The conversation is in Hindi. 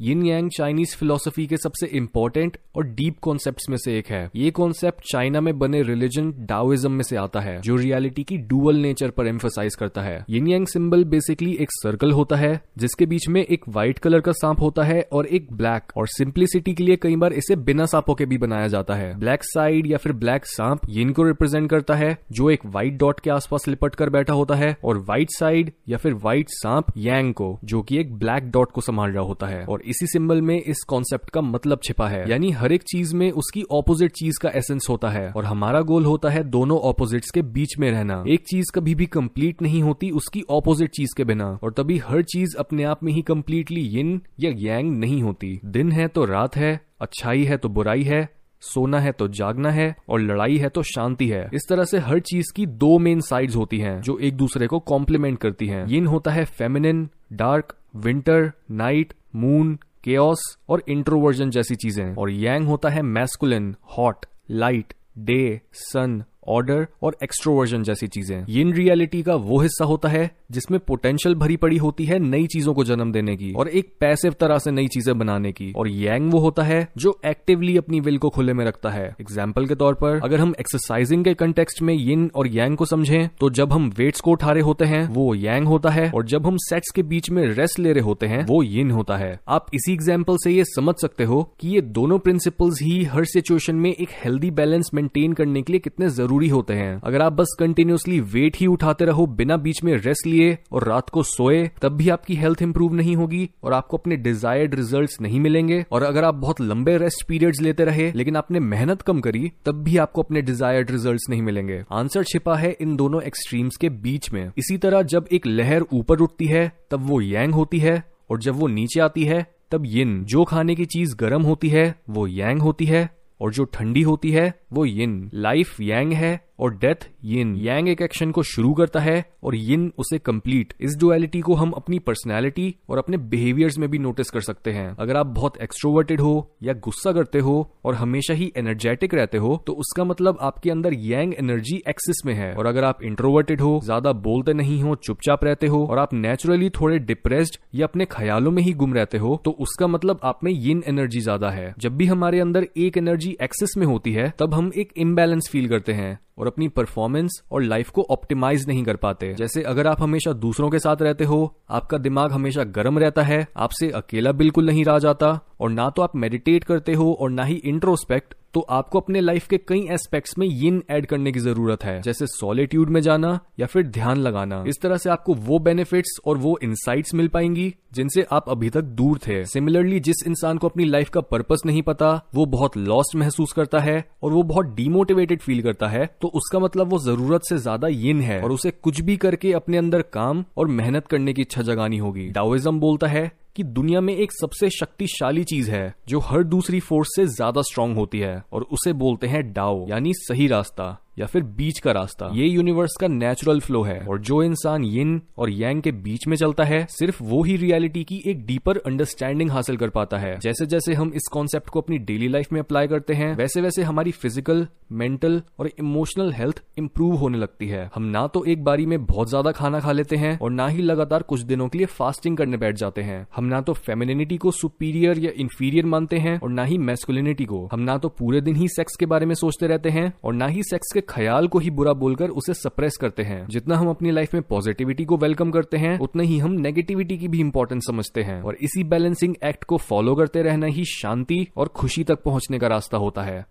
यिन यांग चाइनीज़ फिलोसफी के सबसे इंपॉर्टेंट और डीप कॉन्सेप्ट में से एक है। ये कॉन्सेप्ट चाइना में बने रिलीजन डाओइज्म में से आता है, जो रियलिटी की डुअल नेचर पर एम्फोसाइज करता है। यिन यांग सिंबल बेसिकली एक सर्कल होता है, जिसके बीच में एक व्हाइट कलर का सांप होता है और एक ब्लैक और सिंप्लिसिटी के लिए कई बार इसे बिना सांपों के भी बनाया जाता है। ब्लैक साइड या फिर ब्लैक सांप यिन को रिप्रेजेंट करता है, जो एक व्हाइट डॉट के आसपास लिपट कर बैठा होता है, और व्हाइट साइड या फिर व्हाइट सांप यांग को, जो की एक ब्लैक डॉट को संभाल रहा होता है। और इसी सिंबल में इस कॉन्सेप्ट का मतलब छिपा है। यानी हर एक चीज़ में उसकी ऑपोजिट चीज़ का एसेंस होता है और हमारा गोल होता है दोनों ऑपोजिट्स के बीच में रहना। एक चीज़ कभी भी कंप्लीट नहीं होती उसकी ऑपोजिट चीज़ के बिना। और तभी हर चीज़ अपने आप में ही कंप्लीटली यिन या यांग नहीं होती। दिन है तो रात है, अच्छाई है तो बुराई है, सोना है तो जागना है और लड़ाई है तो शांति है। इस तरह से हर चीज़ की दो मेन साइड्स होती हैं, जो एक दूसरे को कॉम्प्लीमेंट करती हैं। यिन होता है feminine dark winter night moon chaos और इंट्रोवर्जन जैसी चीज़ें और यांग होता है masculine hot light day sun order और एक्सट्रोवर्जन जैसी चीज़ें। यिन रियलिटी का वो हिस्सा होता है जिसमें पोटेंशियल भरी पड़ी होती है नई चीज़ों को जन्म देने की और एक पैसिव तरह से नई चीज़ें बनाने की। और यांग वो होता है जो एक्टिवली अपनी विल को खुले में रखता है। एग्ज़ाम्पल के तौर पर, अगर हम एक्सरसाइजिंग के कंटेक्स्ट में यिन और यांग को समझें तो जब हम वेट्स को उठा रहे होते हैं, वो यांग होता है और जब हम सेट्स के बीच में रेस्ट ले रहे होते हैं, वो यिन होता है। आप इसी एग्ज़ाम्पल से ये समझ सकते हो कि ये दोनों प्रिंसिपल्स ही हर सिचुएशन में एक हेल्दी बैलेंस मेंटेन करने के लिए कितने ज़रूरी होते हैं। अगर आप बस कंटिन्यूसली वेट ही उठाते रहो, बिना बीच में रेस्ट लिए और रात को सोए, तब भी आपकी हेल्थ इंप्रूव नहीं होगी और आपको अपने डिजायर्ड रिज़ल्ट नहीं मिलेंगे। और अगर आप बहुत लंबे रेस्ट पीरियड्स लेते रहे, लेकिन आपने मेहनत कम करी, तब भी आपको अपने डिजायर्ड रिज़ल्ट नहीं मिलेंगे। आंसर छिपा है इन दोनों एक्सट्रीम्स के बीच में। इसी तरह जब एक लहर ऊपर उठती है, तब वो यांग होती है और जब वो नीचे आती है, तब यिन जो खाने की चीज़ गर्म होती है, वो यांग होती है और जो ठंडी होती है वो यिन लाइफ यांग है और डेथ यिन यांग एक एक्शन को शुरू करता है और यिन उसे कंप्लीट इस डुअलिटी को हम अपनी पर्सनैलिटी और अपने बिहेवियर्स में भी नोटिस कर सकते हैं। अगर आप बहुत एक्सट्रोवर्टेड हो या गुस्सा करते हो और हमेशा ही एनर्जेटिक रहते हो तो उसका मतलब आपके अंदर यांग एनर्जी एक्सिस में है। और अगर आप इंट्रोवर्टेड हो, ज़्यादा बोलते नहीं हो, चुपचाप रहते हो और आप नेचुरली थोड़े डिप्रेस्ड या अपने ख्यालों में ही गुम रहते हो तो उसका मतलब आप में यिन एनर्जी ज़्यादा है। जब भी हमारे अंदर एक एनर्जी एक्सिस में होती है, तब हम एक इम्बैलेंस फील करते हैं। और अपनी परफॉर्मेंस और लाइफ को ऑप्टिमाइज नहीं कर पाते। जैसे अगर आप हमेशा दूसरों के साथ रहते हो, आपका दिमाग हमेशा गर्म रहता है, आपसे अकेला बिल्कुल नहीं रह जाता, और ना तो आप मेडिटेट करते हो और ना ही इंट्रोस्पेक्ट तो आपको अपने लाइफ के कई एस्पेक्ट्स में यिन ऐड करने की ज़रूरत है। जैसे सॉलिट्यूड में जाना या फिर ध्यान लगाना। इस तरह से आपको वो बेनिफिट्स और वो इंसाइट्स मिल पाएँगी, जिनसे आप अभी तक दूर थे। सिमिलरली जिस इंसान को अपनी लाइफ का पर्पस नहीं पता, वो बहुत लॉस्ट महसूस करता है, और वो बहुत डिमोटिवेटेड फील करता है तो उसका मतलब वो ज़रूरत से ज़्यादा यिन है और उसे कुछ भी करके अपने अंदर काम और मेहनत करने की इच्छा जगानी होगी। डाओइज्म बोलता है कि दुनिया में एक सबसे शक्तिशाली चीज़ है, जो हर दूसरी फोर्स से ज़्यादा स्ट्रांग होती है और उसे बोलते हैं डाओ यानी सही रास्ता। या फिर बीच का रास्ता। ये यूनिवर्स का नेचुरल फ्लो है और जो इंसान यिन और यांग के बीच में चलता है, सिर्फ़ वो ही रियलिटी की एक डीपर अंडरस्टैंडिंग हासिल कर पाता है। जैसे जैसे हम इस कॉन्सेप्ट को अपनी डेली लाइफ में अप्लाई करते हैं वैसे वैसे हमारी फ़िज़िकल मेंटल और इमोशनल हेल्थ इंप्रूव होने लगती है। हम ना तो एक बारी में बहुत ज़्यादा खाना खा लेते हैं और ना ही लगातार कुछ दिनों के लिए फास्टिंग करने बैठ जाते हैं। हम ना तो फेमिनिटी को सुपीरियर या इंफीरियर मानते हैं और ना ही मैस्कुलिनिटी को। हम ना तो पूरे दिन ही सेक्स के बारे में सोचते रहते हैं और ना ही सेक्स के ख्याल को ही बुरा बोलकर उसे सप्रेस करते हैं। जितना हम अपनी लाइफ में पॉजिटिविटी को वेलकम करते हैं, उतना ही हम नेगेटिविटी की भी इंपॉर्टेंस समझते हैं। और इसी बैलेंसिंग एक्ट को फॉलो करते रहना ही शांति और खुशी तक पहुँचने का रास्ता होता है।